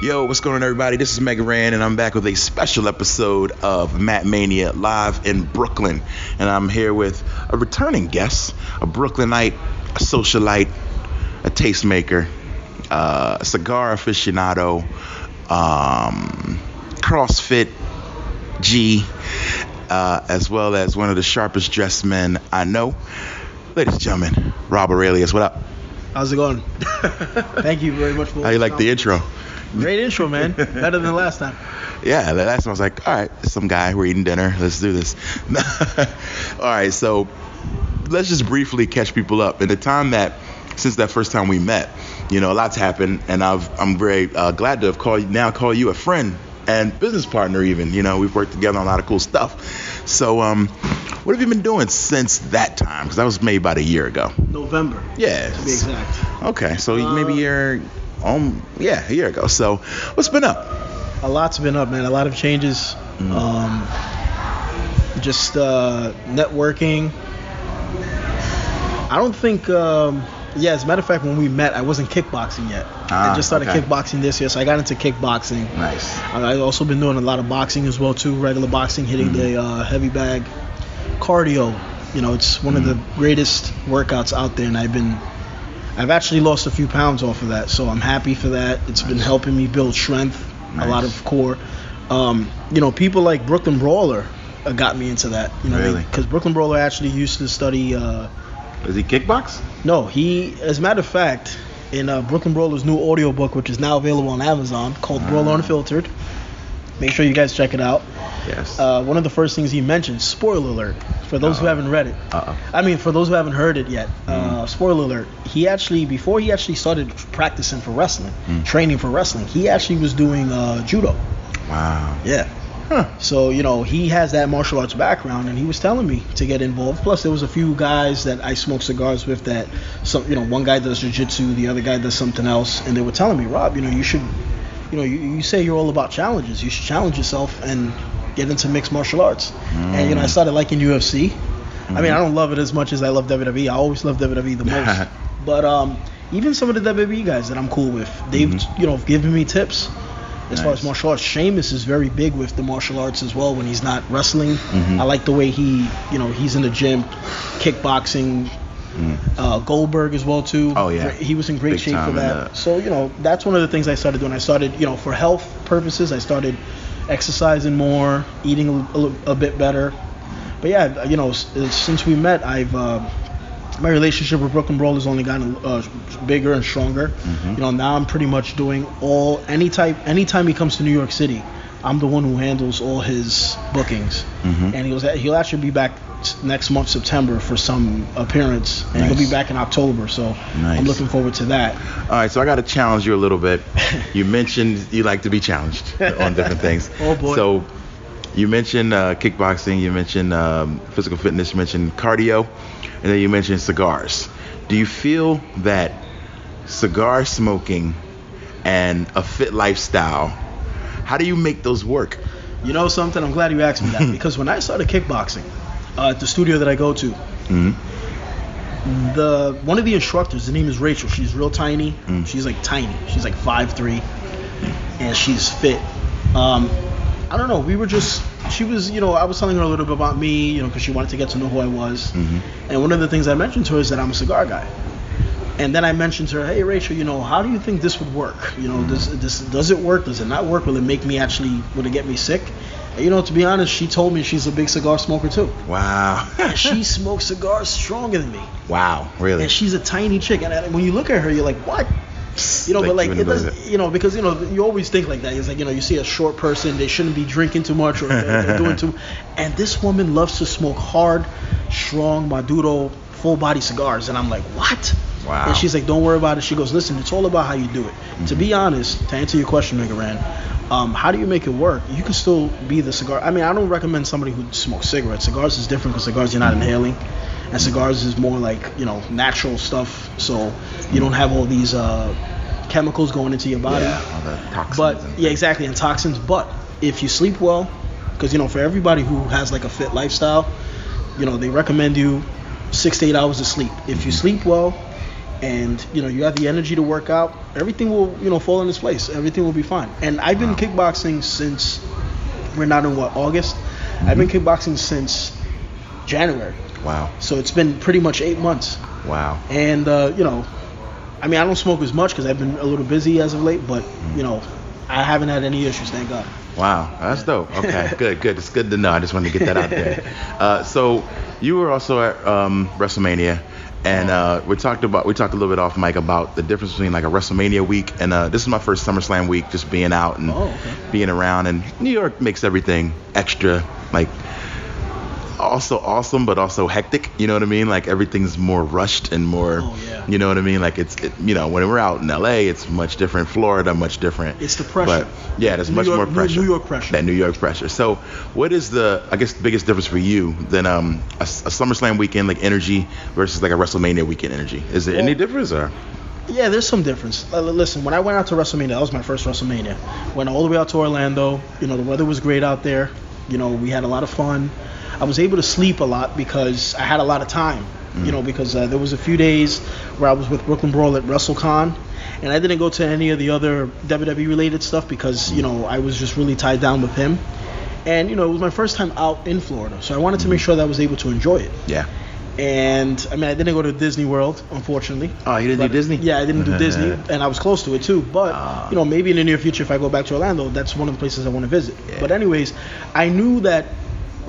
Yo, what's going on, everybody? This is Mega Ran, and I'm back with a special episode of Matt Mania live in Brooklyn. And I'm here with a returning guest, a Brooklynite, a socialite, a tastemaker, uh, a cigar aficionado, um, CrossFit G, uh, as well as one of the sharpest dressed men I know. Ladies and gentlemen, Rob Aurelius, what up? How's it going? Thank you very much for How you like the intro? Great intro, man. Better than last time. Yeah, the last time I was like, all right, some guy, we're eating dinner, let's do this. all right, so let's just briefly catch people up. In the time that, since that first time we met, you know, a lot's happened, and I've, I'm very uh, glad to have called now call you a friend and business partner. Even, you know, we've worked together on a lot of cool stuff. So, um, what have you been doing since that time? Because that was maybe about a year ago. November. Yeah. To be exact. Okay, so Uh, maybe you're, um, yeah, a year ago. So, what's been up? A lot's been up, man. A lot of changes. Mm. Um, just uh, networking. I don't think. Um, yeah, as a matter of fact, when we met, I wasn't kickboxing yet. Ah, I just started okay. kickboxing this year, so I got into kickboxing. Nice. I've also been doing a lot of boxing as well too, regular boxing, hitting Mm-hmm. the uh, heavy bag, cardio. You know, it's one of the greatest workouts out there, and I've been, I've actually lost a few pounds off of that, so I'm happy for that. It's been helping me build strength, a lot of core. Um, you know, people like Brooklyn Brawler uh, got me into that. You know, Really? because Brooklyn Brawler actually used to study. Uh, Is he kickbox? no, he, as a matter of fact, in uh, Brooklyn Brawler's new audiobook, which is now available on Amazon, called Brawler Unfiltered. Make sure you guys check it out. Yes. Uh, one of the first things he mentioned, spoiler alert, for those who Uh-oh. haven't read it. Uh-oh. I mean, for those who haven't heard it yet, uh, Mm. spoiler alert. He actually, before he actually started practicing for wrestling, Mm. training for wrestling, he actually was doing uh, judo. wow. Yeah. Huh. So you know he has that martial arts background, and he was telling me to get involved. Plus, there was a few guys that I smoke cigars with that, some you know, one guy does jiu-jitsu, the other guy does something else, and they were telling me, Rob, you know, you should, you know, you, you say you're all about challenges. You should challenge yourself and get into mixed martial arts. And you know, I started liking UFC. I mean, I don't love it as much as I love WWE. I always love WWE the most. but um, even some of the WWE guys that I'm cool with, they've you know given me tips as far as martial arts. Sheamus is very big with the martial arts as well when he's not wrestling. Mhm. I like the way he, you know, he's in the gym, kickboxing. Uh, Goldberg as well too. Mm. Oh, yeah. he was in great Big shape for that. that. So you know, that's one of the things I started doing. I started, you know, for health purposes, I started exercising more, eating a, a, a bit better. But yeah, you know, since we met, I've uh, my relationship with Brooklyn Brawl has only gotten uh, bigger and stronger. Mm-hmm. You know, now I'm pretty much doing all any type. Anytime he comes to New York City, I'm the one who handles all his bookings. Mhm. And he was he'll actually be back next month September for some appearance, and he'll be back in October. So Nice. I'm looking forward to that. All right, so I got to challenge you a little bit. You mentioned you like to be challenged on different things. Oh, boy. So you mentioned uh, kickboxing, you mentioned um, physical fitness, you mentioned cardio, and then you mentioned cigars. Do you feel that cigar smoking and a fit lifestyle, how do you make those work? You know something? I'm glad you asked me that because when I started kickboxing uh, at the studio that I go to, hmm the one of the instructors, the name is Rachel. She's real tiny. Mm. She's like tiny. She's like five three, and she's fit. Um, I don't know. We were just. She was, you know, I was telling her a little bit about me, you know, because she wanted to get to know who I was. Mhm. And one of the things I mentioned to her is that I'm a cigar guy. And then I mentioned to her, hey Rachel, you know, how do you think this would work? You know, does this does it work? Does it not work? Will it make me actually? Will it get me sick? And, you know, to be honest, she told me she's a big cigar smoker too. Wow. she smokes cigars stronger than me. Wow, really? And she's a tiny chick, and, and when you look at her, you're like, what? You know, Like, but like it doesn't, it. you know, because you know you always think like that. It's like you know you see a short person, they shouldn't be drinking too much or they're, they're doing too. And this woman loves to smoke hard, strong Maduro full body cigars, and I'm like, what? Wow. And she's like, don't worry about it. She goes, listen, it's all about how you do it. To be honest, to answer your question, Mega Ran, um, how do you make it work? You can still be the cigar. I mean, I don't recommend somebody who smokes cigarettes. Cigars is different because cigars you're not inhaling, and cigars is more like you know natural stuff. So you don't have all these uh, chemicals going into your body. Yeah, all the toxins. But yeah, exactly, and toxins. But if you sleep well, because you know, for everybody who has like a fit lifestyle, you know, they recommend you six to eight hours of sleep. If you sleep well, and you know you have the energy to work out, everything will you know fall in its place. Everything will be fine. And I've been kickboxing since we're not in what August. I've been kickboxing since January. Wow. So it's been pretty much eight months. Wow. And uh, you know, I mean, I don't smoke as much because I've been a little busy as of late. But you know, I haven't had any issues, thank God. Wow, that's dope. Okay, good, good. It's good to know. I just wanted to get that out there. Uh, so you were also at um, WrestleMania, and uh, we talked about we talked a little bit off mic about the difference between like a WrestleMania week and uh, this is my first SummerSlam week, just being out and Oh, okay. being around. And New York makes everything extra like also awesome, but also hectic. You know what I mean? Like everything's more rushed and more. Oh, yeah. You know what I mean? Like it's it, you know when we're out in LA, it's much different. Florida, much different. It's the pressure. But yeah, there's New much York- more pressure. New York pressure. That New York pressure. So what is the I guess the biggest difference for you than um a, a SummerSlam weekend like energy versus like a WrestleMania weekend energy? Is there any difference or? Yeah, there's some difference. Uh, Listen, when I went out to WrestleMania, that was my first WrestleMania. Went all the way out to Orlando. You know, the weather was great out there. You know, we had a lot of fun. I was able to sleep a lot because I had a lot of time. You know, because uh, there was a few days where I was with Brooklyn Brawl at WrestleCon, and I didn't go to any of the other WWE related stuff because you know I was just really tied down with him. And you know, it was my first time out in Florida, so I wanted to make sure that I was able to enjoy it. Yeah. And I mean, I didn't go to Disney World, unfortunately. Oh, you didn't do Disney? Yeah, I didn't do Disney, and I was close to it too. But Ah. you know, maybe in the near future, if I go back to Orlando, that's one of the places I want to visit. Yeah. But anyways, I knew that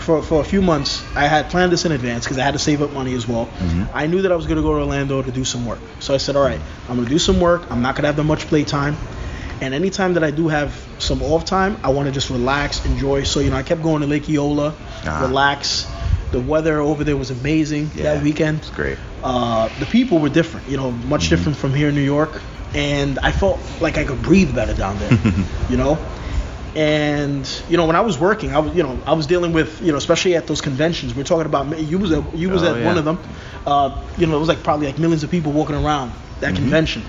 for for a few months, I had planned this in advance because I had to save up money as well. Mm-hmm. I knew that I was going to go to Orlando to do some work. So I said, all right, I'm going to do some work. I'm not going to have that much play time. And anytime that I do have some off time, I want to just relax, enjoy. So you know, I kept going to Lake Eola, Ah. relax. The weather over there was amazing Yeah. that weekend It's great. uh, the people were different, you know, much Mm-hmm. different from here in New York, and I felt like I could breathe better down there, you know. And you know, when I was working, I was, you know, I was dealing with, you know, especially at those conventions. We're talking about you was at, you was Oh, at yeah. one of them. Uh, you know, it was like probably like millions of people walking around that Mm-hmm. convention,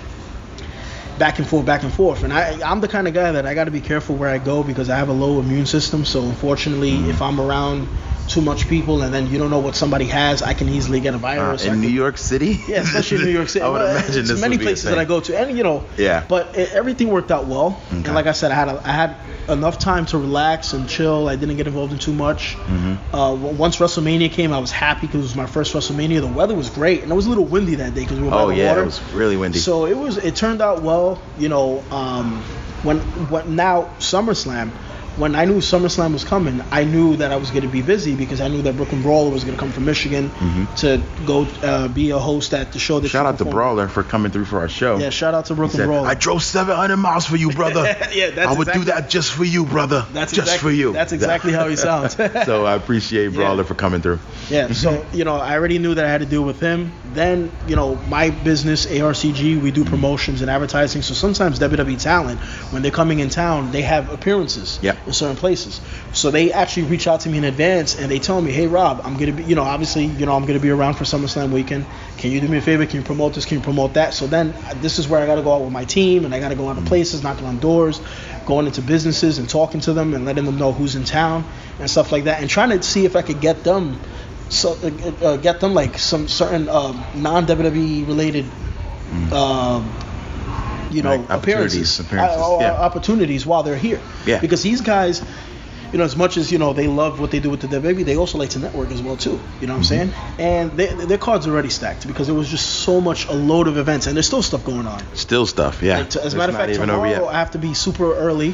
back and forth, back and forth. And I, I'm the kind of guy that I got to be careful where I go because I have a low immune system. So unfortunately, Mm-hmm. if I'm around too much people and then you don't know what somebody has, I can easily get a Uh, virus. I in can- New York City? yeah, especially in New York City. I would imagine this many would be a places that I go to, and you know. Yeah. But it, everything worked out well, Okay. and like I said, I had a, I had enough time to relax and chill. I didn't get involved in too much. Mm-hmm. Uh, once WrestleMania came, I was happy because it was my first WrestleMania. The weather was great, and it was a little windy that day because we were by Oh the yeah, water. it was really windy. So it was. It turned out well. You know, um, when when now SummerSlam, when I knew SummerSlam was coming, I knew that I was going to be busy because I knew that Brooklyn Brawler was going to come from Michigan to go uh, be a host at the show. That Mm-hmm. Shout out to performed. Brawler for coming through for our show. Yeah, shout out to Brooklyn said, Brawler. I drove 700 miles for you, brother. Yeah, that's I would exactly- do that just for you, brother. That's just exactly- for you. that's exactly how he sounds. so I appreciate Brawler Yeah. for coming through. Yeah, so you know, I already knew that I had to deal with him. Then, you know, my business, ARCG, we do promotions and advertising. So sometimes WWE talent, when they're coming in town, they have appearances Yep. In certain places. So they actually reach out to me in advance and they tell me, "Hey, Rob, I'm gonna be, you know, obviously, you know, I'm gonna be around for SummerSlam weekend. Can you do me a favor? Can you promote this? Can you promote that?" So then, uh, this is where I got to go out with my team and I got to go out to places, knocking on doors, going into businesses and talking to them and letting them know who's in town and stuff like that, and trying to see if I could get them so uh, uh, get them like some certain um, non WWE related, um, you know, opportunities, appearances, appearances, uh, yeah. opportunities while they're here. Yeah. Because these guys, you know, as much as you know they love what they do with the WWE, they also like to network as well too. You know what I'm saying? And they, their cards are already stacked because it was just so much a load of events, and there's still stuff going on. Still stuff, yeah. To- as a matter of fact, even over tomorrow yet. I have to be super early.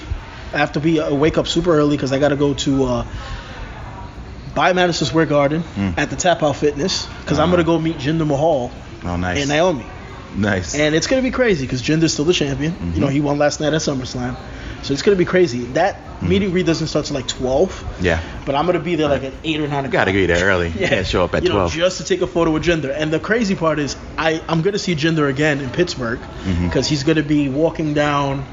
I have to be uh, wake up super early because I got to go to uh, by Madison Square Garden Hmm. at the Tap Out Fitness because I'm gonna go meet Jinder Mahal Oh, nice. and Naomi, nice. and it's gonna be crazy because Jinder's still the champion. Mm-hmm. You know, he won last night at SummerSlam, so it's gonna be crazy. That meet and greet doesn't start till like 12, Mm-hmm. yeah. but I'm gonna be there like at eight or nine. You gotta o'clock. get there early. yeah. can't show up at you know, 12. just to take a photo with Jinder. And the crazy part is, I I'm gonna see Jinder again in Pittsburgh Mm-hmm. because he's gonna be walking down.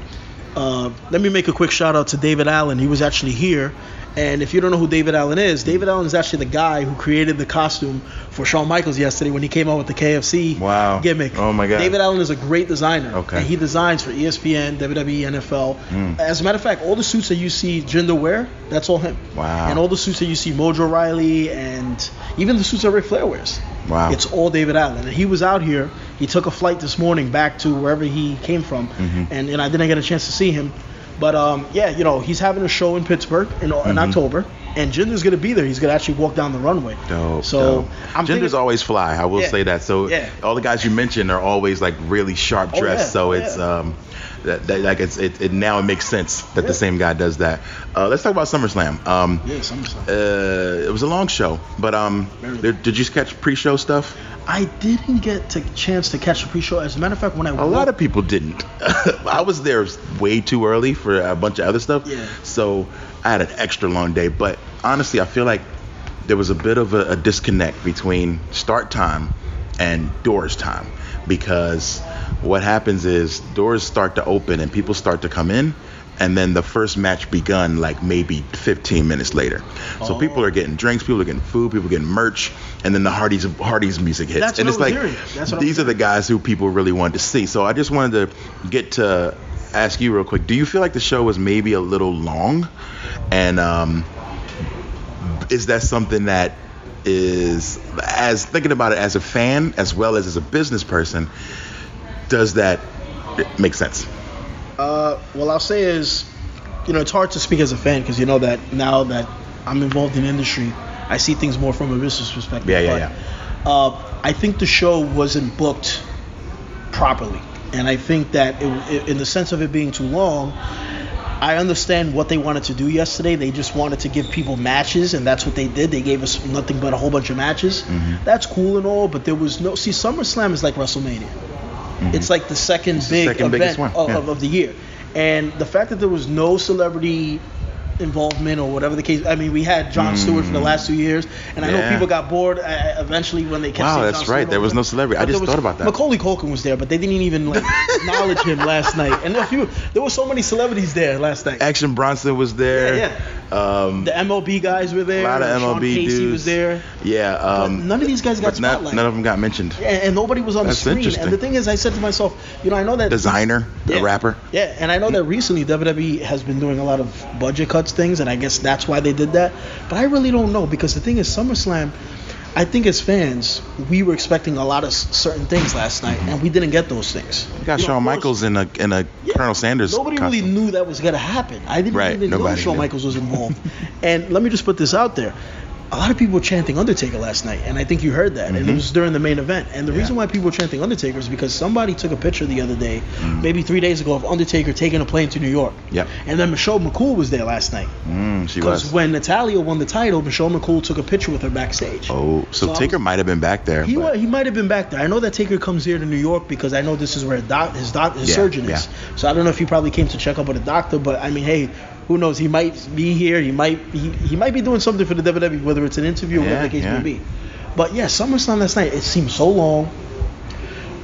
Uh, let me make a quick shout out to David Allen. He was actually here. And if you don't know who David Allen is, David Allen is actually the guy who created the costume for Shawn Michaels yesterday when he came out with the KFC Wow. gimmick. Oh my God. David Allen is a great designer. Okay. And he designs for ESPN, WWE, NFL. Mm. As a matter of fact, all the suits that you see Jinder wear, that's all him. Wow. And all the suits that you see Mojo Rawley and even the suits that Ric Flair wears. Wow. It's all David Allen. And he was out here. He took a flight this morning back to wherever he came from, Mm-hmm. and, and I didn't get a chance to see him. But um, yeah, you know, he's having a show in Pittsburgh in, in October, and Jinder's gonna be there. He's gonna actually walk down the runway. Dope. So dope. I'm Jinder's thinking- always fly. I will Yeah. say that. So Yeah. all the guys you mentioned are always like really sharp Oh, dressed. yeah. So Oh, it's um that, that like it's it, it now it makes sense that Yeah. the same guy does that. Uh, let's talk about SummerSlam. Um, Yeah, SummerSlam. uh, it was a long show, but um, there, did you catch pre-show stuff? I didn't get a chance to catch the pre-show. As a matter of fact, when I A lot of people didn't. I was there way too early for a bunch of other stuff. Yeah. So I had an extra long day. But honestly, I feel like there was a bit of a, a disconnect between start time and doors time because what happens is doors start to open and people start to come in and then the first match begun like maybe 15 minutes later. So Oh. people are getting drinks, people are getting food, people are getting merch, and then the Hardy's Hardy's music hits. That's and what it's like hearing. That's what I these was are the guys who people really wanted to see. So I just wanted to get to ask you real quick. Do you feel like the show was maybe a little long? And um, is that something that is as thinking about it as a fan as well as as a business person, does that make sense? Uh, well, I'll say is, you know, it's hard to speak as a fan because you know that now that I'm involved in the industry, I see things more from a business perspective. Yeah, yeah, but, yeah. Uh, I think the show wasn't booked properly, and I think that it, it, in the sense of it being too long. I understand what they wanted to do yesterday. They just wanted to give people matches, and that's what they did. They gave us nothing but a whole bunch of matches. Mm-hmm. That's cool and all, but there was no. See, SummerSlam is like WrestleMania. It's like the second the big second biggest event one, of, yeah. of, of the year. And the fact that there was no celebrity involvement or whatever the case. I mean, we had Jon Stewart for the last two years, and I know Mm. People got bored uh, eventually when they kept Wow, that's right. There was no celebrity. I just was- thought about that. Macaulay Culkin was there, but they didn't even like acknowledge him last night. And a few, there were so many celebrities there last night. Action Bronson was there. Yeah, Um, The MLB guys were there. a lot of Sean MLB Casey dudes. was there. Yeah. Um, none of these guys got but not, spotlight. none of them got mentioned. and, and nobody was on That's the screen. And the thing is, I said to myself, you know, I know that Desiigner, the Yeah. rapper. Yeah, and I know that recently WWE has been doing a lot of budget cuts things, and I guess that's why they did that. But I really don't know because the thing is, SummerSlam. I think as fans, we were expecting a lot of s- certain things last night, and we didn't get those things. You got You Shawn Michaels in a in a yeah, Colonel Sanders. Nobody really knew that was gonna happen. I didn't Right, even know Shawn knew. Michaels was involved. and let me just put this out there. A lot of people were chanting Undertaker last night, and I think you heard that. And it was during the main event. And the Mm-hmm. Yeah. reason why people were chanting Undertaker is because somebody took a picture the other day, Mm. maybe three days ago, of Undertaker taking a plane to New York. Yep. And then Michelle McCool was there last night. Mm, she was. Because when Natalya won the title, Michelle McCool took a picture with her backstage. oh, so, So Taker might have been back there. He, but- he might have been back there. I know that Taker comes here to New York because I know this is where doc, his doc, his Yeah, surgeon is. yeah. So I don't know if he probably came to check up with a doctor, but I mean, hey, who knows? He might be here. He might he, he might be doing something for the WWE, whether it's an interview or Yeah, whatever the case yeah. may be. But yeah, SummerSlam last night it seemed so long.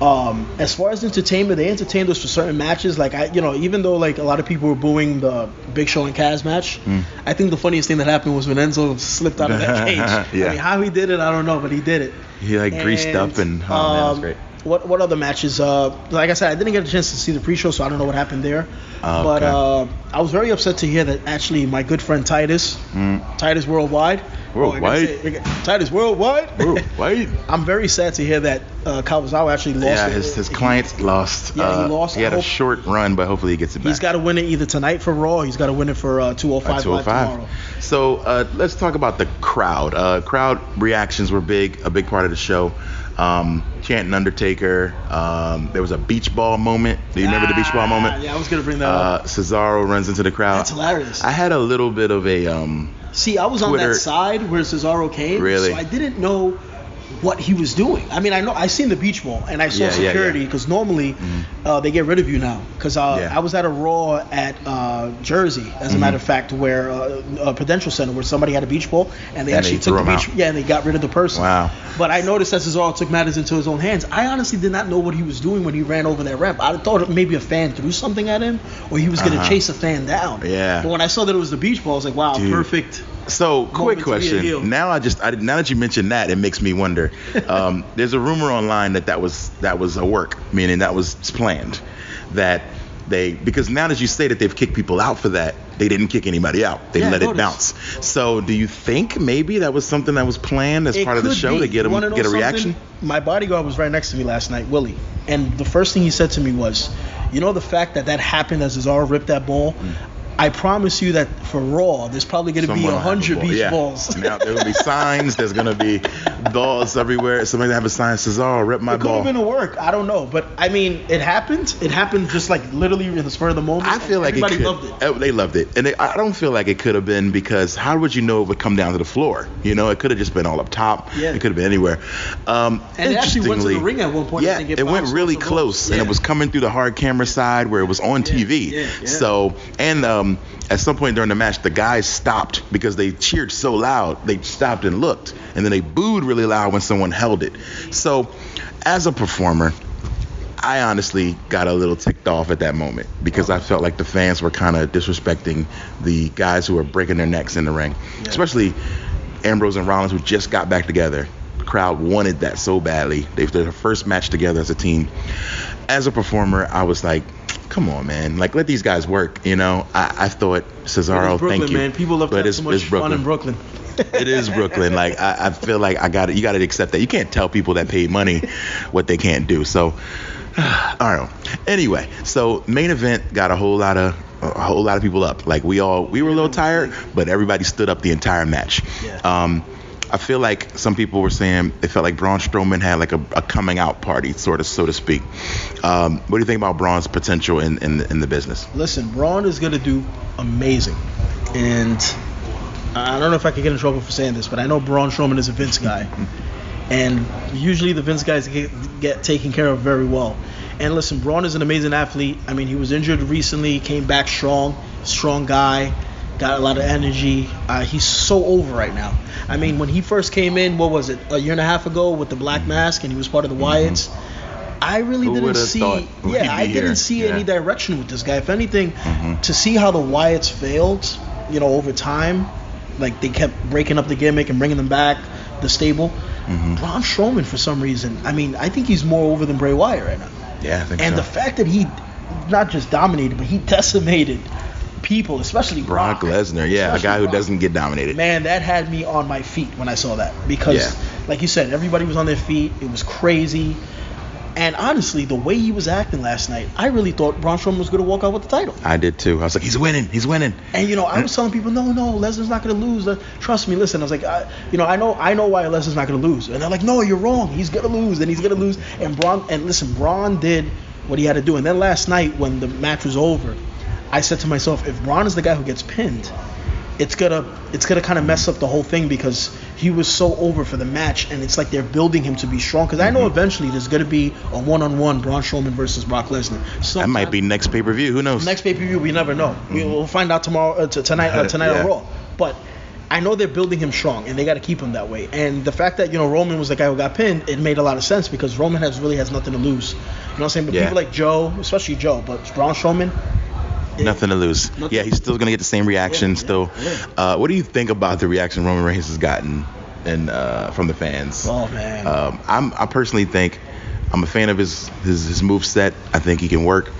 Um, as far as entertainment, they entertained us for certain matches. Like I, you know, even though like a lot of people were booing the Big Show and Cass match, Hmm. I think the funniest thing that happened was when Enzo slipped out of that cage. Yeah. I mean, how he did it, I don't know, but he did it. He like greased up and oh man, that was um, great. What what other matches? Uh, like I said, I didn't get a chance to see the pre-show, so I don't know what happened there. Oh, But okay. uh, I was very upset to hear that actually my good friend Titus, Mm. Titus Worldwide, Worldwide. Oh, say, Titus worldwide. Worldwide. I'm very sad to hear that uh, Tozawa actually lost. Yeah, his, his He- clients lost. Yeah, he uh, lost. He had a short run, but hopefully he gets it back. He's got to win it either tonight for Raw. Or he's got to win it for uh, 205 At Live 205. tomorrow. So uh, let's talk about the crowd. Uh, crowd reactions were big, a big part of the show. Um, chanting Undertaker. Um, there was a beach ball moment. Do you remember the beach ball Ah, moment? Yeah, I was gonna bring that up. Uh, up. Cesaro runs into the crowd. That's hilarious. I had a little bit of a um, See, I was on Twitter- that side where Cesaro came, Really? so I didn't know what he was doing. I mean, I know I seen the beach ball and I saw Yeah, yeah, security yeah. because normally uh, they get rid of you now. Because uh, Yeah. I was at a Raw at uh, Jersey, as a matter of fact, where uh, a Prudential Center where somebody had a beach ball and they And actually they took the beach. out. Yeah, and they got rid of the person. Wow. But I noticed that Cesaro took matters into his own hands. I honestly did not know what he was doing when he ran over that ramp. I thought maybe a fan threw something at him or he was going to Uh-huh. chase a fan down. Yeah. But when I saw that it was the beach ball, I was like, wow, Dude. perfect. So, quick to be a heel. question. Now I just I, now that you mentioned that, it makes me wonder. Um, there's a rumor online that that was that was a work, meaning that was planned. That they because now that you say that they've kicked people out for that, they didn't kick anybody out. They Yeah, let it bounce. So, do you think maybe that was something that was planned as It part of the show be. to get them get a something? reaction? My bodyguard was right next to me last night, Willie, and the first thing he said to me was, "You know the fact that that happened as Cesaro ripped that ball." I promise you that for Raw, there's probably going to be a hundred ball. beach Yeah. balls. now there will be signs. There's gonna be balls everywhere. Somebody have a sign Cesaro, rip my ball. It could have been a work. I don't know, but I mean, it happened. It happened just like literally in the spur of the moment. I feel like everybody it could. loved it. uh, They loved it, and they, I don't feel like it could have been because how would you know it would come down to the floor? You know, it could have just been all up top. Yeah. It could have been anywhere. Um, And it actually went to the ring at one point, I Yeah, think it it went really close, ropes. and it was coming through the hard camera side where it was on TV. yeah, yeah. So, and um, Um, at some point during the match, the guys stopped because they cheered so loud. They stopped and looked, and then they booed really loud when someone held it. So, as a performer. I honestly got a little ticked off at that moment because I felt like the fans were kind of disrespecting the guys who were breaking their necks in the ring, especially Ambrose and Rollins, who just got back together. The crowd wanted that so badly. They did their first match together as a team. As a performer, I was like, "Come on, man! Like, let these guys work." You know, I, I thought Cesaro, Brooklyn, thank you, man. People love to but it's, so much it's fun in Brooklyn. it is Brooklyn. Like I, I feel like I got You got to accept that. You can't tell people that paid money what they can't do. So I don't know. Anyway, so main event got a whole lot of a whole lot of people up. Like we all we were a little tired, but everybody stood up the entire match. Yeah. Um, I feel like some people were saying it felt like Braun Strowman had like a, a coming out party, sort of, so to speak. Um, what do you think about Braun's potential in in, in the business? Listen, Braun is gonna do amazing, and I don't know if I could get in trouble for saying this, but I know Braun Strowman is a Vince guy, and usually the Vince guys get, get taken care of very well. And listen, Braun is an amazing athlete. I mean, he was injured recently, came back strong, strong guy, got a lot of energy. Uh, he's so over right now. I mean, when he first came in, what was it, a year and a half ago with the black mask, and he was part of the Wyatts. I really Who didn't see. Yeah, I here? didn't see any direction with this guy. If anything, Mhm. to see how the Wyatts failed, you know, over time, like they kept breaking up the gimmick and bringing them back, the stable. Mhm. Braun Strowman, for some reason, I mean, I think he's more over than Bray Wyatt right now. Yeah, I think And so. the fact that he not just dominated, but he decimated people, especially Brock Brock Lesnar, yeah, a guy who Brock. doesn't get dominated. Man, that had me on my feet when I saw that because, Yeah. like you said, everybody was on their feet. It was crazy. And honestly, the way he was acting last night, I really thought Braun Strowman was going to walk out with the title. I did too. I was like, he's winning, he's winning. And you know, I was telling people, no, no, Lesnar's not going to lose. Uh, Trust me. Listen, I was like, I, you know, I know, I know why Lesnar's not going to lose. And they're like, no, you're wrong. He's going to lose, and he's going to lose. And Braun, and listen, Braun did what he had to do. And then last night, when the match was over, I said to myself, if Braun is the guy who gets pinned, it's gonna, it's gonna kind of mess up the whole thing because he was so over for the match, and it's like they're building him to be strong. Because I know eventually there's gonna be a one-on-one Braun Strowman versus Brock Lesnar. That might be next pay per view. Who knows? Next pay per view, we never know. We will find out tomorrow, uh, t- tonight, uh, tonight Yeah. on Raw. But I know they're building him strong, and they got to keep him that way. And the fact that you know Roman was the guy who got pinned, it made a lot of sense because Roman has really has nothing to lose. You know what I'm saying? But Yeah. people like Joe, especially Joe, but Braun Strowman, Nothing to lose. Nothing. Yeah, he's still gonna get the same reaction. Yeah, still. yeah, Uh, what do you think about the reaction Roman Reigns has gotten, and uh, from the fans? oh man, Um, I'm, I personally think I'm a fan of his his, his move set. I think he can work.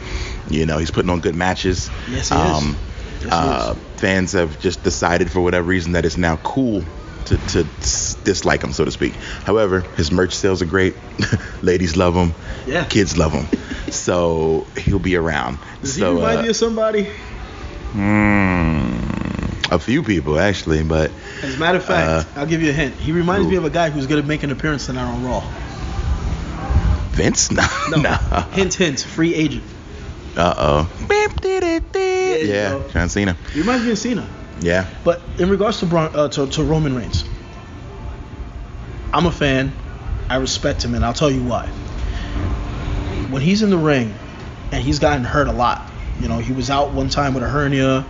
You know, he's putting on good matches. Yes, he is. Yes, he uh, is. Fans have just decided for whatever reason that it's now cool to, to dislike him, so to speak. However, his merch sales are great. Ladies love him. Yeah. Kids love him. So he'll be around. Does so, he remind uh, you of somebody? mm, a few people actually, but As a matter of fact, uh, I'll give you a hint. He reminds who? me of a guy who's going to make an appearance tonight on Raw. Vince? No. No. no. Hint, hint. Free agent. Uh oh. Yeah, go. John Cena. He reminds me of Cena. Yeah. But in regards to, Braun, uh, to to Roman Reigns, I'm a fan. I respect him, and I'll tell you why. When he's in the ring, and he's gotten hurt a lot. You know, he was out one time with a hernia,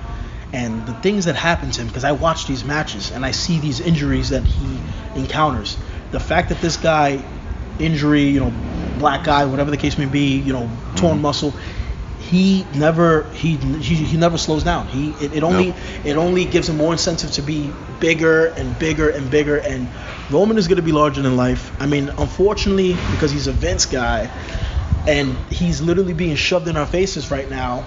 and the things that happen to him. Because I watch these matches and I see these injuries that he encounters. The fact that this guy, injury, you know, black guy, whatever the case may be, you know, torn muscle. He never he, he he never slows down. He it, it only Nope. it only gives him more incentive to be bigger and bigger and bigger. And Roman is going to be larger than life. I mean, unfortunately, because he's a Vince guy, and he's literally being shoved in our faces right now.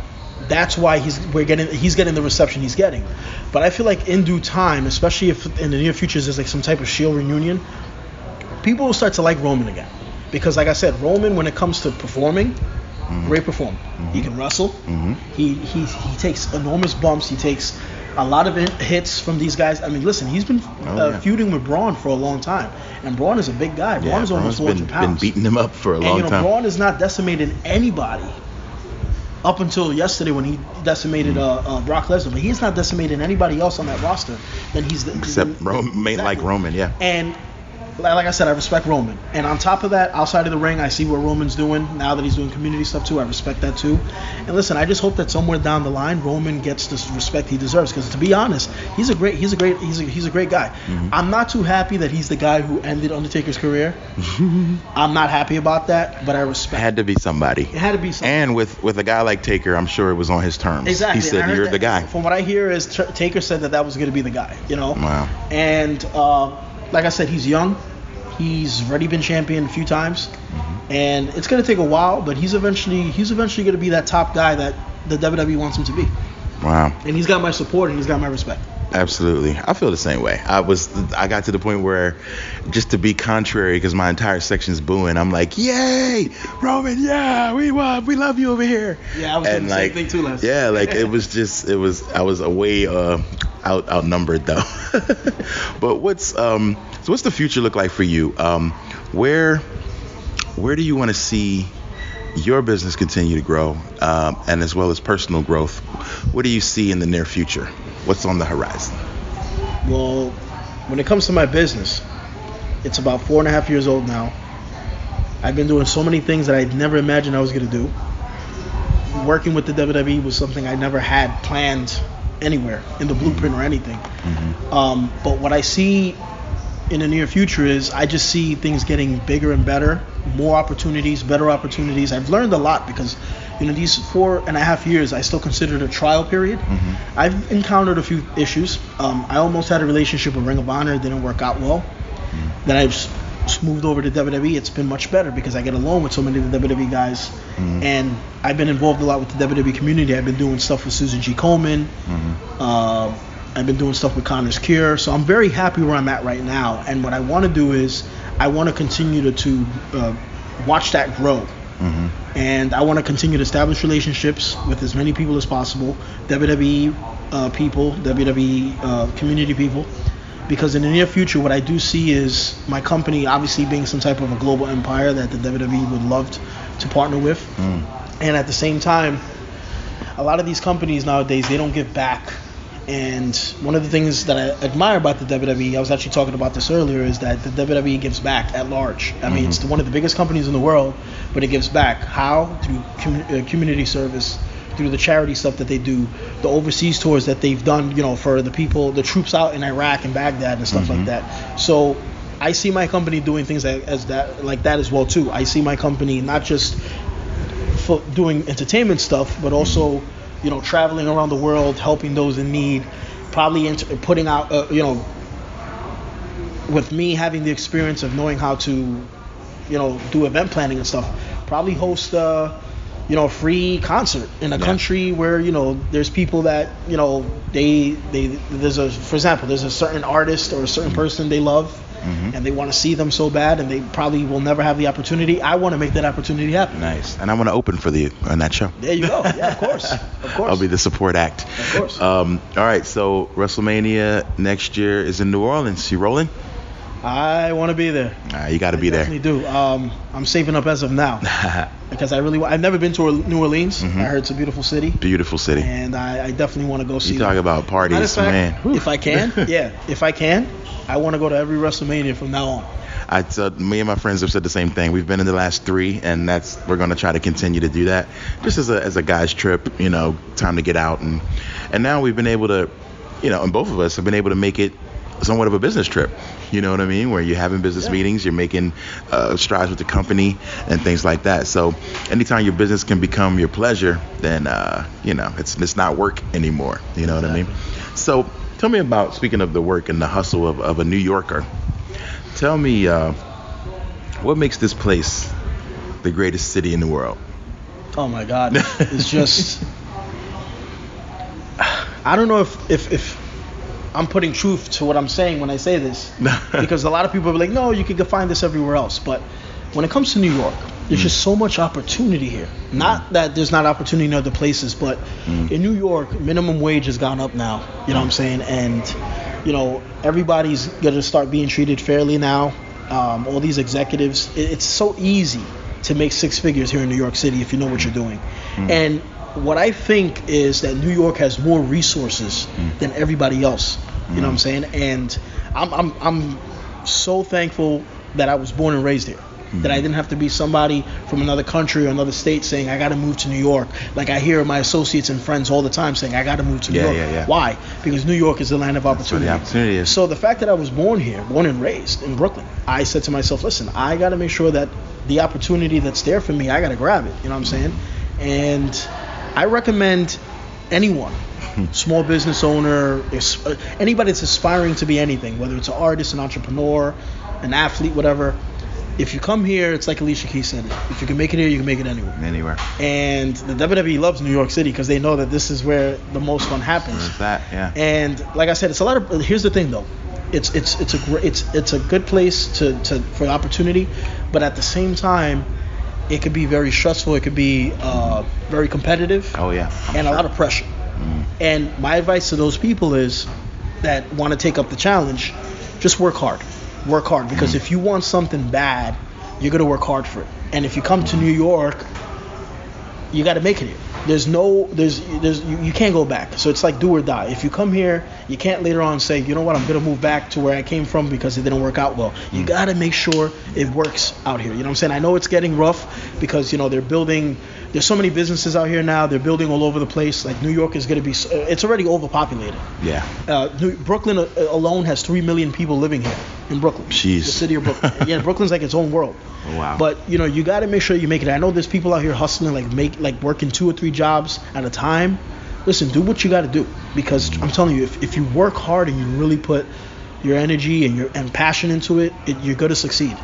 That's why he's we're getting he's getting the reception he's getting. But I feel like in due time, especially if in the near future there's like some type of Shield reunion, people will start to like Roman again. Because like I said, Roman when it comes to performing, great performer. He can wrestle. Mhm. He, he he takes enormous bumps. He takes a lot of hits from these guys. I mean, listen, he's been Oh, uh, yeah. feuding with Braun for a long time, and Braun is a big guy. Braun Yeah, is almost Braun's 400 been, pounds. been beating him up for a and long you know, time. Braun has not decimated anybody up until yesterday when he decimated uh, uh, Brock Lesnar, but he's not decimated anybody else on that roster. Then he's Except Roman, main like Roman, yeah. And like I said, I respect Roman. And on top of that, outside of the ring, I see what Roman's doing now that he's doing community stuff too. I respect that too. And listen, I just hope that somewhere down the line, Roman gets the respect he deserves. Because to be honest, he's a great, he's a great, he's a, he's a great guy. Mm-hmm. I'm not too happy that he's the guy who ended Undertaker's career. I'm not happy about that, but I respect. It had to be somebody. it had to be something. And with with a guy like Taker, I'm sure it was on his terms. Exactly. He said, "You're that- the guy." From what I hear is T- Taker said that that was going to be the guy. You know. Wow. And uh, like I said, he's young. He's already been champion a few times, Mm-hmm. and it's going to take a while, but he's eventually he's eventually going to be that top guy that the WWE wants him to be. Wow. And he's got my support and he's got my respect. Absolutely. I feel the same way. I was I got to the point where just to be contrary because my entire section's booing, I'm like, "Yay! Roman, yeah, we love we love you over here." Yeah, I was doing the same thing too last Yeah, like it was just it was I was way uh out outnumbered though. but what's um so what's the future look like for you? Um where where do you want to see your business continue to grow um, and as well as personal growth what do you see in the near future what's on the horizon Well, when it comes to my business, it's about four and a half years old now. I've been doing so many things that I never imagined I was going to do. Working with the WWE was something I never had planned anywhere in the blueprint or anything. Um, but what I see in the near future is I just see things getting bigger and better, more opportunities, better opportunities. I've learned a lot because, you know, these four and a half years I still consider it a trial period. I've encountered a few issues. Um, I almost had a relationship with Ring of Honor, it didn't work out well. Then I've moved over to WWE. It's been much better because I get along with so many of the WWE guys, and I've been involved a lot with the WWE community. I've been doing stuff with Susan G. Komen. Uh, I've been doing stuff with Connor's Cure, so I'm very happy where I'm at right now. And what I want to do is I want to continue to, to uh, watch that grow. And I want to continue to establish relationships with as many people as possible, WWE uh, people, WWE uh, community people, because in the near future, what I do see is my company obviously being some type of a global empire that the WWE would love to partner with, and at the same time, a lot of these companies nowadays they don't give back. And one of the things that I admire about the WWE, I was actually talking about this earlier, is that the WWE gives back at large. I mean, it's one of the biggest companies in the world, but it gives back. How? Through commu- uh, community service, through the charity stuff that they do, the overseas tours that they've done, you know, for the people, the troops out in Iraq and Baghdad and stuff like that. So I see my company doing things like, as that, like that as well too. I see my company not just for doing entertainment stuff, but also, you know, traveling around the world, helping those in need, probably int- putting out, uh, you know, with me having the experience of knowing how to, you know, do event planning and stuff, probably host uh, you know, a free concert in a Yeah. country where you know there's people that you know they they there's a for example there's a certain artist or a certain person they love Mhm. and they want to see them so bad and they probably will never have the opportunity. I want to make that opportunity happen. Nice. And I want to open for the on that show. There you go. Yeah, of course, of course. I'll be the support act. Of course. Um, all right. So WrestleMania next year is in New Orleans. You rolling? I want to be there. You got to be there. I do. Um, I'm saving up as of now because I really I've never been to New Orleans. Mhm. I heard it's a beautiful city. Beautiful city. and I, I definitely want to go see. You talk about parties, fact, man. If I can, yeah, if I can, I want to go to every WrestleMania from now on. I told me and my friends have said the same thing. We've been in the last three, and that's we're going to try to continue to do that. Just as a as a guys trip, you know, time to get out and and now we've been able to, you know, and both of us have been able to make it somewhat of a business trip. You know what I mean? Where you're having business Yeah. meetings, you're making uh, strides with the company and things like that. So anytime your business can become your pleasure, then uh, you know it's it's not work anymore. You know what I mean? So tell me about speaking of the work and the hustle of, of a New Yorker. Tell me uh, what makes this place the greatest city in the world? Oh my God, it's just. I don't know if if if I'm putting truth to what I'm saying when I say this, because a lot of people are like, no, you can find this everywhere else, but when it comes to New York, there's just so much opportunity here. Not that there's not opportunity in other places, but in New York, minimum wage has gone up now. You know what I'm saying? And you know, everybody's gonna start being treated fairly now. Um, all these executives, it, it's so easy to make six figures here in New York City if you know what you're doing. And what I think is that New York has more resources hmm. than everybody else. You know what I'm hmm. saying? And I'm I'm I'm so thankful that I was born and raised here. Hmm. That I didn't have to be somebody from another country or another state saying I got to move to New York. Like I hear my associates and friends all the time saying I got to move to New Yeah, York. yeah, yeah. Why? Because New York is the land of where opportunity. the opportunity is. So the fact that I was born here, born and raised in Brooklyn, I said to myself, listen, I got to make sure that the opportunity that's there for me, I got to grab it. You know what I'm saying? And I recommend anyone, small business owner, uh, anybody that's aspiring to be anything, whether it's an artist, an entrepreneur, an athlete, whatever. If you come here, it's like Alicia Keys said. If you can make it here, you can make it anywhere. Anywhere. And the WWE loves New York City because they know that this is where the most fun happens. That? Yeah. And like I said, it's a lot of. Here's the thing, though. It's it's it's a gr- it's it's a good place to, to for opportunity, but at the same time, it could be very stressful. It could be uh, very competitive. Oh yeah. I'm and a lot of pressure. Mm. And my advice to those people is that want to take up the challenge, just work hard. Work hard because mm. if you want something bad, you're gonna work hard for it. And if you come to mm. New York, you got to make it here. There's no, there's, there's, you, you can't go back. So it's like do or die. If you come here, you can't later on say, you know what, I'm gonna move back to where I came from because it didn't work out well. You hmm. got to make sure it works out here. You know what I'm saying? I know it's getting rough because you know they're building. There's so many businesses out here now. They're building all over the place. Like New York is gonna be, s- uh, it's already overpopulated. Yeah. Uh, New, Brooklyn uh, alone has three million people living here in Brooklyn. Jeez. The city of Brooklyn. yeah, Brooklyn's like its own world. Wow. But you know, you got to make sure you make it. I know there's people out here hustling, like make like working two or three jobs at a time. Listen, do what you got to do because I'm telling you, if, if you work hard and you really put your energy and your and passion into it, it you're gonna succeed.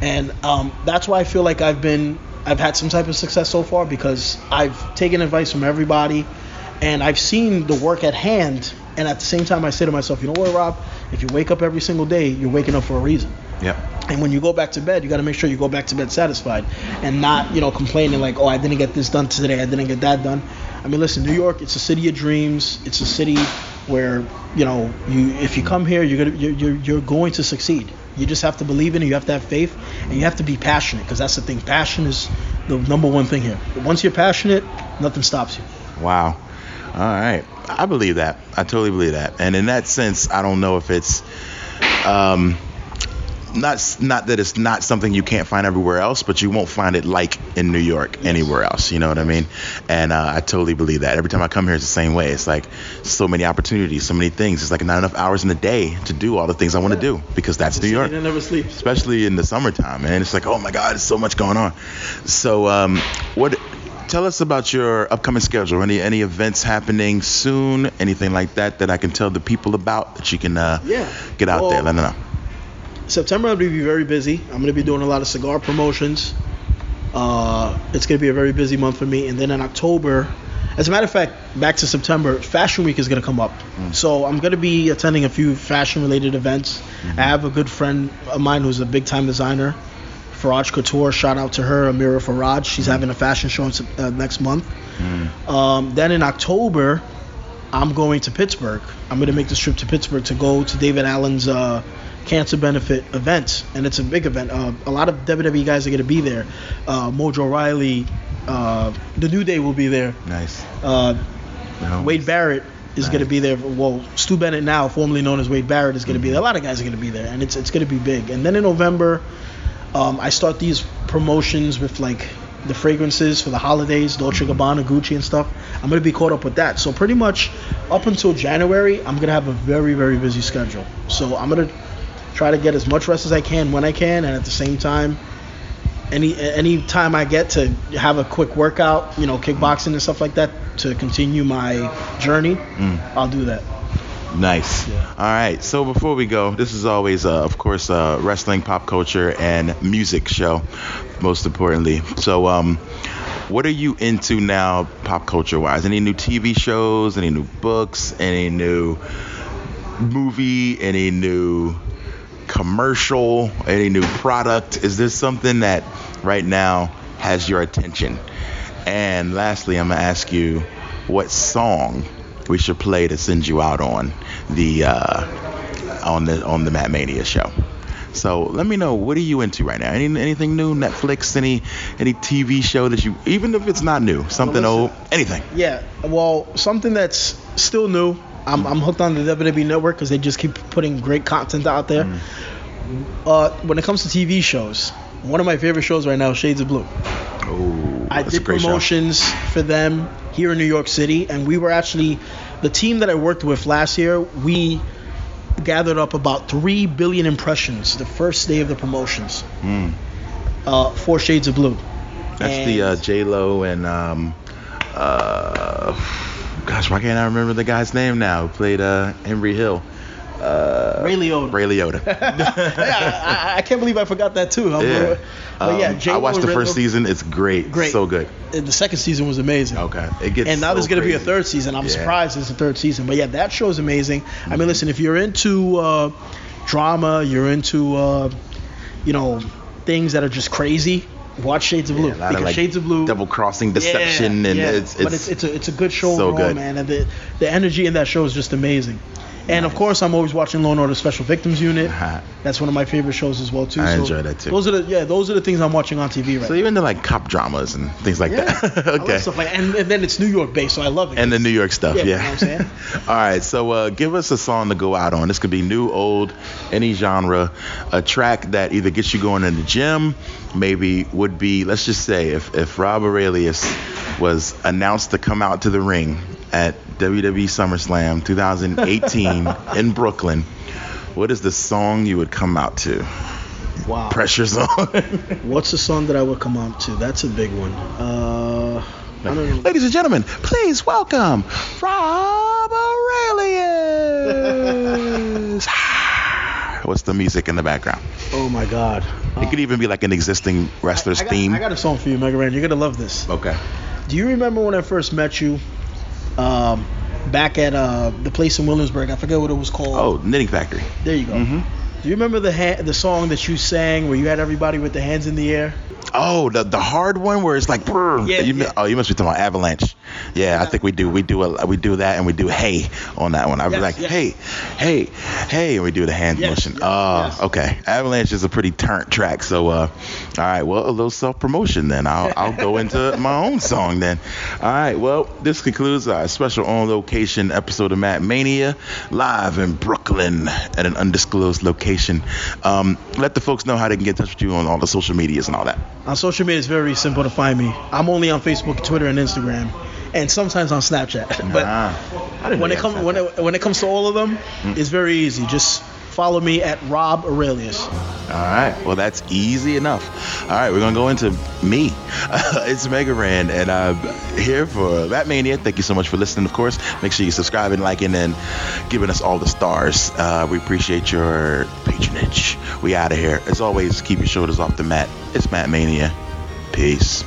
And um, that's why I feel like I've been I've had some type of success so far because I've taken advice from everybody and I've seen the work at hand and at the same time I say to myself, you know what, Rob, if you wake up every single day, you're waking up for a reason. Yep. And when you go back to bed, you got to make sure you go back to bed satisfied and not, you know, complaining like, oh, I didn't get this done today, I didn't get that done. I mean, listen, New York, it's a city of dreams. It's a city where, you know, you if you come here, you're gonna you're you're, you're going to succeed. You just have to believe in it. You have to have faith, and you have to be passionate because that's the thing. Passion is the number one thing here. Once you're passionate, nothing stops you. Wow. All right. I believe that. I totally believe that. And in that sense, I don't know if it's um not not that it's not something you can't find everywhere else, but you won't find it like in New York anywhere else. You know what I mean? And uh, I totally believe that. Every time I come here, it's the same way. It's like so many opportunities, so many things. It's like not enough hours in the day to do all the things I want to do because that's New York It never sleeps. especially in the summertime, man. It's like, oh my God, there's so much going on. So, um, what? Tell us about your upcoming schedule. Any any events happening soon? Anything like that that I can tell the people about that you can uh, Yeah. get out there. Let them know. September I'm to be very busy. I'm going to be doing a lot of cigar promotions. Uh, it's gonna be a very busy month for me. And then in October, as a matter of fact, back to September, Fashion Week is gonna come up. So I'm gonna be attending a few fashion-related events. I have a good friend of mine who's a big-time designer, Faraj Couture. Shout out to her, Amira Faraj. She's having a fashion show in, uh, next month. Um, then in October, I'm going to Pittsburgh. I'm going to make this trip to Pittsburgh to go to David Allen's uh, cancer benefit event, and it's a big event. Uh, a lot of WWE guys are going to be there. Uh, Mojo Rawley, uh, the New Day will be there. Nice. Uh, No. Wade Barrett is going to be there. Well, Stu Bennett now, formerly known as Wade Barrett, is going to be there. A lot of guys are going to be there, and it's it's going to be big. And then in November, um, I start these promotions with like the fragrances for the holidays, Dolce Gabbana, Gucci, and stuff. I'm going to be caught up with that. So pretty much up until January, I'm going to have a very very busy schedule. So I'm going to try to get as much rest as I can when I can, and at the same time. Any any time I get to have a quick workout, you know, kickboxing and stuff like that, to continue my journey, I'll do that. Nice. Yeah. All right. So before we go, this is always, uh, of course, uh, wrestling, pop culture, and music show, most importantly. So, um, what are you into now, pop culture wise? Any new TV shows? Any new books? Any new movie? Any new commercial? Any new product? Is this something that right now has your attention? And lastly, I'm gonna ask you what song we should play to send you out on the uh, on the on the Matt Mania show. So let me know what are you into right now? Any anything new? Netflix? Any any TV show that you even if it's not new, something Well, old, anything? Yeah, well, something that's still new. I'm, I'm hooked on the WWE Network because they just keep putting great content out there. Mm. Uh, when it comes to TV shows, one of my favorite shows right now is Shades of Blue. Oh, I that's a did great show. promotions for them here in New York City, and we were actually the team that I worked with last year. We gathered up about three billion impressions the first day of the promotions Mm. uh, for Shades of Blue. That's the uh, J Lo and um, uh, why can't I remember the guy's name now? Who played uh, Henry Hill? Uh, Ray Liotta. Ray Liotta. yeah, I, I can't believe I forgot that too. huh? yeah. But yeah, Um, I watched the first season. It's great. Great. So good. And the second season was amazing. Okay. It gets. And now so there's going to be a third season. I'm Yeah. Mm-hmm. surprised there's a third season. But yeah, that show is amazing. I mean, listen, if you're into uh, drama, you're into, uh, you know, things that are just crazy, watch Shades of Blue. Yeah, because like Shades of Blue. double crossing deception, yeah, and yeah. it's, it's but it's it's a it's a good show so overall, good. man. And the the energy in that show is just amazing. And of course, I'm always watching Law and Order Special Victims Unit. Uh-huh. That's one of my favorite shows as well too. I So enjoy that, too. Those are the yeah, those are the things I'm watching on TV right So even the like cop dramas and things like Yeah, that. Okay. stuff like, and, and then it's New York based, so I love it. and the New York stuff, Yeah, yeah. you know what I'm saying? All right, so uh, give us a song to go out on. This could be new, old, any genre. A track that either gets you going in the gym, maybe would be, let's just say, if, if Rob Aurelius was announced to come out to the ring at WWE SummerSlam 2018 in Brooklyn, what is the song you would come out to? wow. Pressure song. What's the song that I would come out to? That's a big one. Uh, I. Ladies and gentlemen, please welcome Rob Aurelius. What's the music in the background? Oh my God. Uh, It could even be like an existing wrestler's I got, theme. I got a song for you, Mega Ran. You're gonna love this. okay. Do you remember when I first met you? Um, back at uh, the place in Williamsburg. I forget what it was called. Oh, Knitting Factory. there you go. Mhm. Do you remember the ha- the song that you sang where you had everybody with the hands in the air? Oh, the the hard one where it's like, brr. Yeah, you, yeah. oh, you must be talking about Avalanche. Yeah, I think we do. We do a we do that and we do hey on that one. I'd be Yes, like, yes. hey, hey, hey, and we do the hand Yes, motion. yes, oh, yes. okay. Avalanche is a pretty turnt track. So, uh, all right. Well, a little self promotion then. I'll I'll go into my own song then. All right. Well, this concludes our special on location episode of Matt Mania live in Brooklyn at an undisclosed location. Um, let the folks know how they can get in touch with you on all the social medias and all that. On social media, it's very simple to find me. I'm only on Facebook, Twitter, and Instagram, and sometimes on Snapchat. But Ah, when it comes when it, when it comes to all of them, it's very easy. Just follow me at Rob Aurelius. All right. Well, that's easy enough. All right, we're gonna go into me. it's Mega Ran, and I'm here for Matt Mania. Thank you so much for listening. Of course, make sure you subscribe and liking and giving us all the stars. Uh, we appreciate your patronage. We out of here. As always, keep your shoulders off the mat. It's Matt Mania. Peace.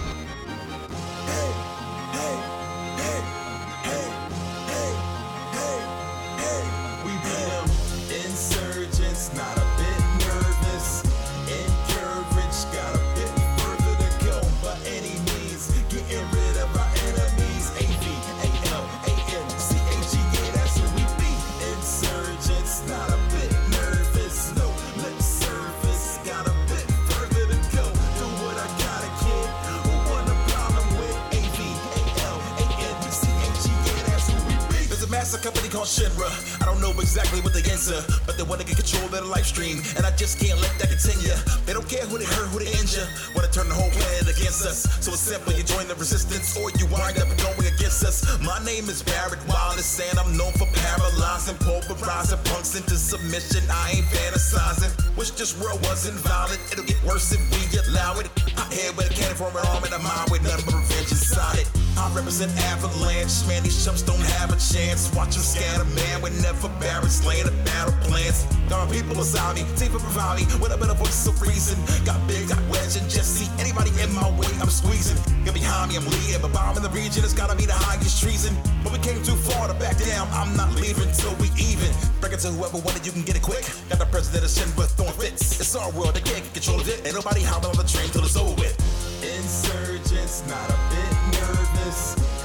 An arm and a mind with but revenge inside it. I represent Avalanche, man. These chumps don't have a chance. Watch them scatter, man. We never barracks, laying the battle plans. There are people beside me, for provide me with a better voice of reason. Got big, got wedge, and just see anybody in my way, I'm squeezing. Get behind me, I'm leading. But bomb in the region, it's gotta be the highest treason. But we came too far to back down. I'm not leaving till we even. Break it to whoever wanted, you can get it quick. Got the president of Shin, but throwing fits. It's our world, they can't get control of it. Ain't nobody hopping on the train till it's over with. Insurgents, not a bit nervous.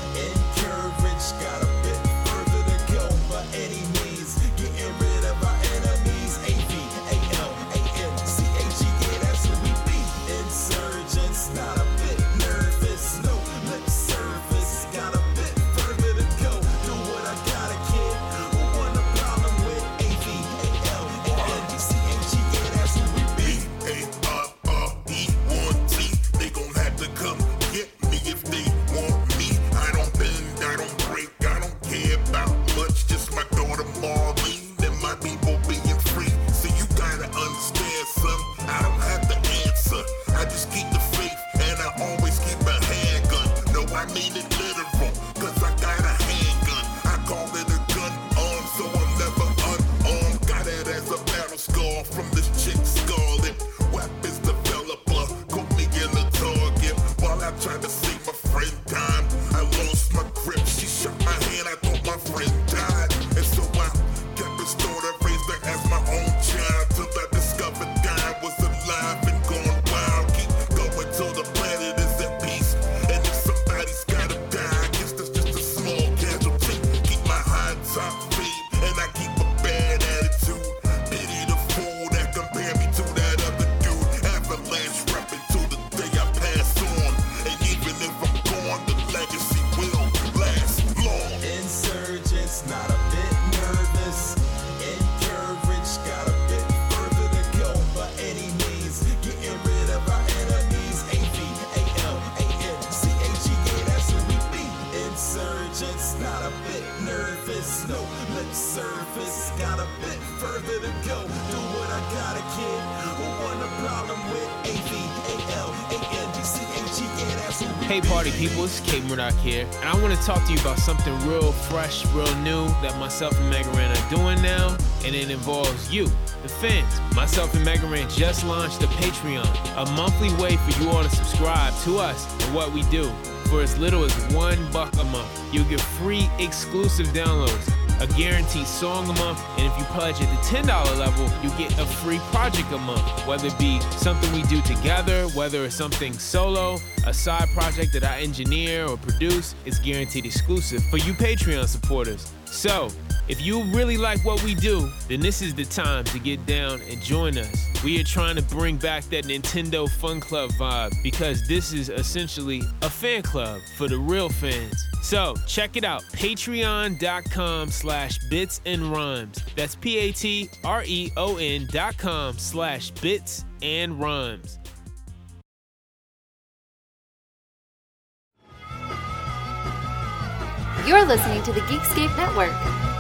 Kid. Who a problem with Hey, party people, it's K-Murdock here, and I want to talk to you about something real fresh, real new that myself and Mega Ran are doing now, and it involves you, the fans. Myself and Mega Ran just launched a Patreon, a monthly way for you all to subscribe to us and what we do. For as little as one buck a month, you'll get free exclusive downloads, a guaranteed song a month, and if you pledge at the $10 level, you get a free project a month, whether it be something we do together, whether it's something solo, a side project that I engineer or produce, it's guaranteed exclusive for you Patreon supporters. So, if you really like what we do, then this is the time to get down and join us. We are trying to bring back that Nintendo Fun Club vibe because this is essentially a fan club for the real fans. So check it out, patreon.com slash bits and rhymes. That's P-A-T-R-E-O-N dot com slash bits and rhymes. You're listening to the Geekscape Network.